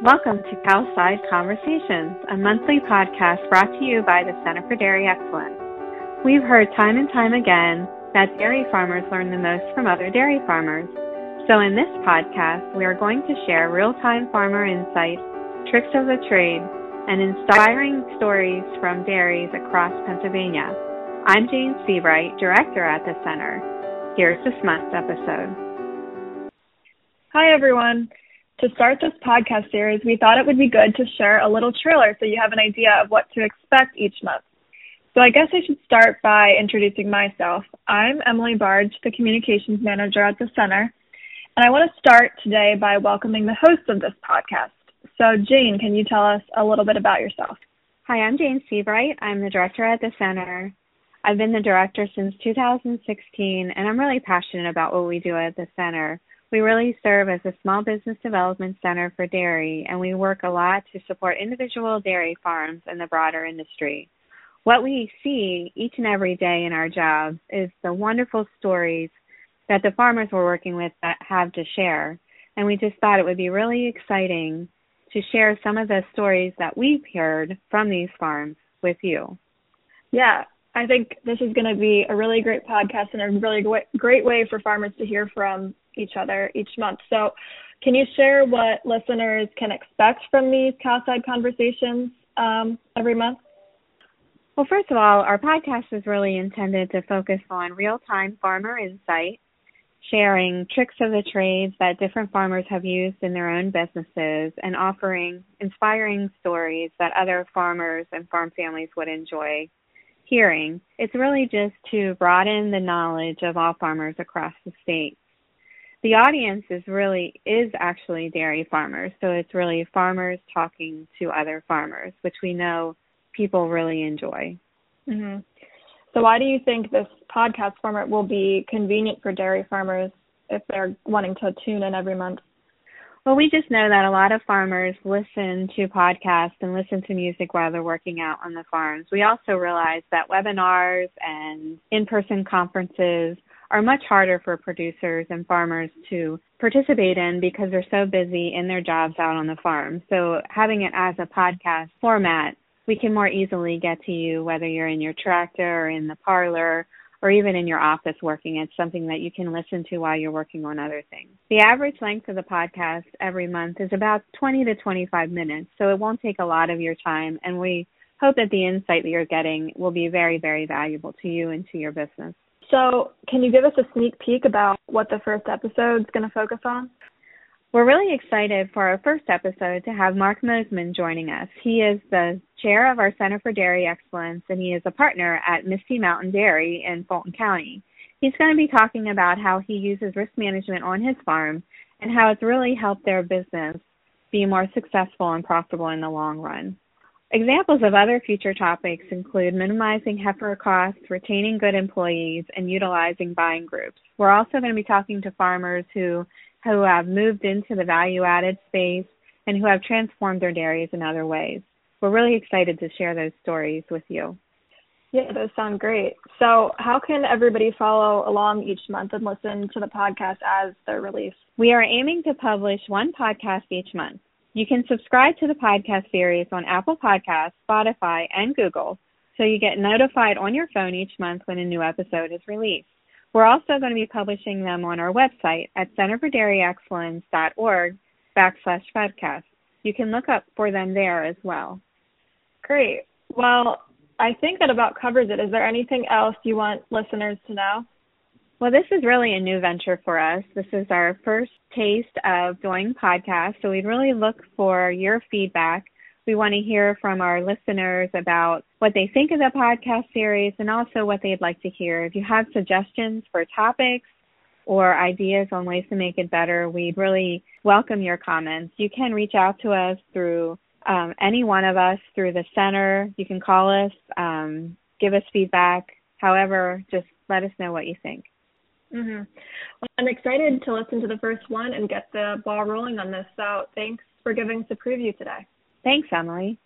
Welcome to Cowside Conversations, a monthly podcast brought to you by the Center for Dairy Excellence. We've heard time and time again that dairy farmers learn the most from other dairy farmers. So in this podcast, we are going to share real-time farmer insights, tricks of the trade, and inspiring stories from dairies across Pennsylvania. I'm Jayne Sebright, Director at the Center. Here's this month's episode. Hi, everyone. To start this podcast series, we thought it would be good to share a little trailer so you have an idea of what to expect each month. So I guess I should start by introducing myself. I'm Emily Barge, the Communications Manager at the Center, and I want to start today by welcoming the host of this podcast. So Jayne, can you tell us a little bit about yourself? Hi, I'm Jayne Sebright. I'm the Director at the Center. I've been the Director since 2016, and I'm really passionate about what we do at the Center. We really serve as a small business development center for dairy, and we work a lot to support individual dairy farms and the broader industry. What we see each and every day in our jobs is the wonderful stories that the farmers we're working with have to share. And we just thought it would be really exciting to share some of the stories that we've heard from these farms with you. Yeah, I think this is going to be a really great podcast and a really great way for farmers to hear from each other each month. So, can you share what listeners can expect from these Cowside conversations um, every month? Well, first of all, our podcast is really intended to focus on real time farmer insight, sharing tricks of the trades that different farmers have used in their own businesses, and offering inspiring stories that other farmers and farm families would enjoy hearing. It's really just to broaden the knowledge of all farmers across the state the audience is really is actually dairy farmers. So it's really farmers talking to other farmers which we know people really enjoy. Mm-hmm. so why do you think this podcast format will be convenient for dairy farmers if they're wanting to tune in every month? Well we just know that a lot of farmers listen to podcasts and listen to music while they're working out on the farms. We also realize that webinars and in-person conferences are much harder for producers and farmers to participate in because they're so busy in their jobs out on the farm. So having it as a podcast format, we can more easily get to you whether you're in your tractor or in the parlor or even in your office working. It's something that you can listen to while you're working on other things. The average length of the podcast every month is about 20 to 25 minutes, so it won't take a lot of your time and we hope that the insight that you're getting will be very, very valuable to you and to your business. So, can you give us a sneak peek about what the first episode is going to focus on? We're really excited for our first episode to have Mark Mosman joining us. He is the chair of our Center for Dairy Excellence and he is a partner at Misty Mountain Dairy in Fulton County. He's going to be talking about how he uses risk management on his farm and how it's really helped their business be more successful and profitable in the long run. Examples of other future topics include minimizing heifer costs, retaining good employees, and utilizing buying groups. We're also going to be talking to farmers who who have moved into the value added space and who have transformed their dairies in other ways. We're really excited to share those stories with you. Yeah, those sound great. So, how can everybody follow along each month and listen to the podcast as they're released? We are aiming to publish one podcast each month. You can subscribe to the podcast series on Apple Podcasts, Spotify, and Google so you get notified on your phone each month when a new episode is released. We're also going to be publishing them on our website at centerfordairyexcellence.org backslash podcast. You can look up for them there as well. Great. Well, I think that about covers it. Is there anything else you want listeners to know? Well, this is really a new venture for us. This is our first taste of doing podcasts, so we'd really look for your feedback. We want to hear from our listeners about what they think of the podcast series and also what they'd like to hear. If you have suggestions for topics or ideas on ways to make it better, we'd really welcome your comments. You can reach out to us through um, any one of us through the center. You can call us, um, give us feedback. However, just let us know what you think. Mm-hmm. Well, I'm excited to listen to the first one and get the ball rolling on this. So thanks for giving us a preview today. Thanks, Emily.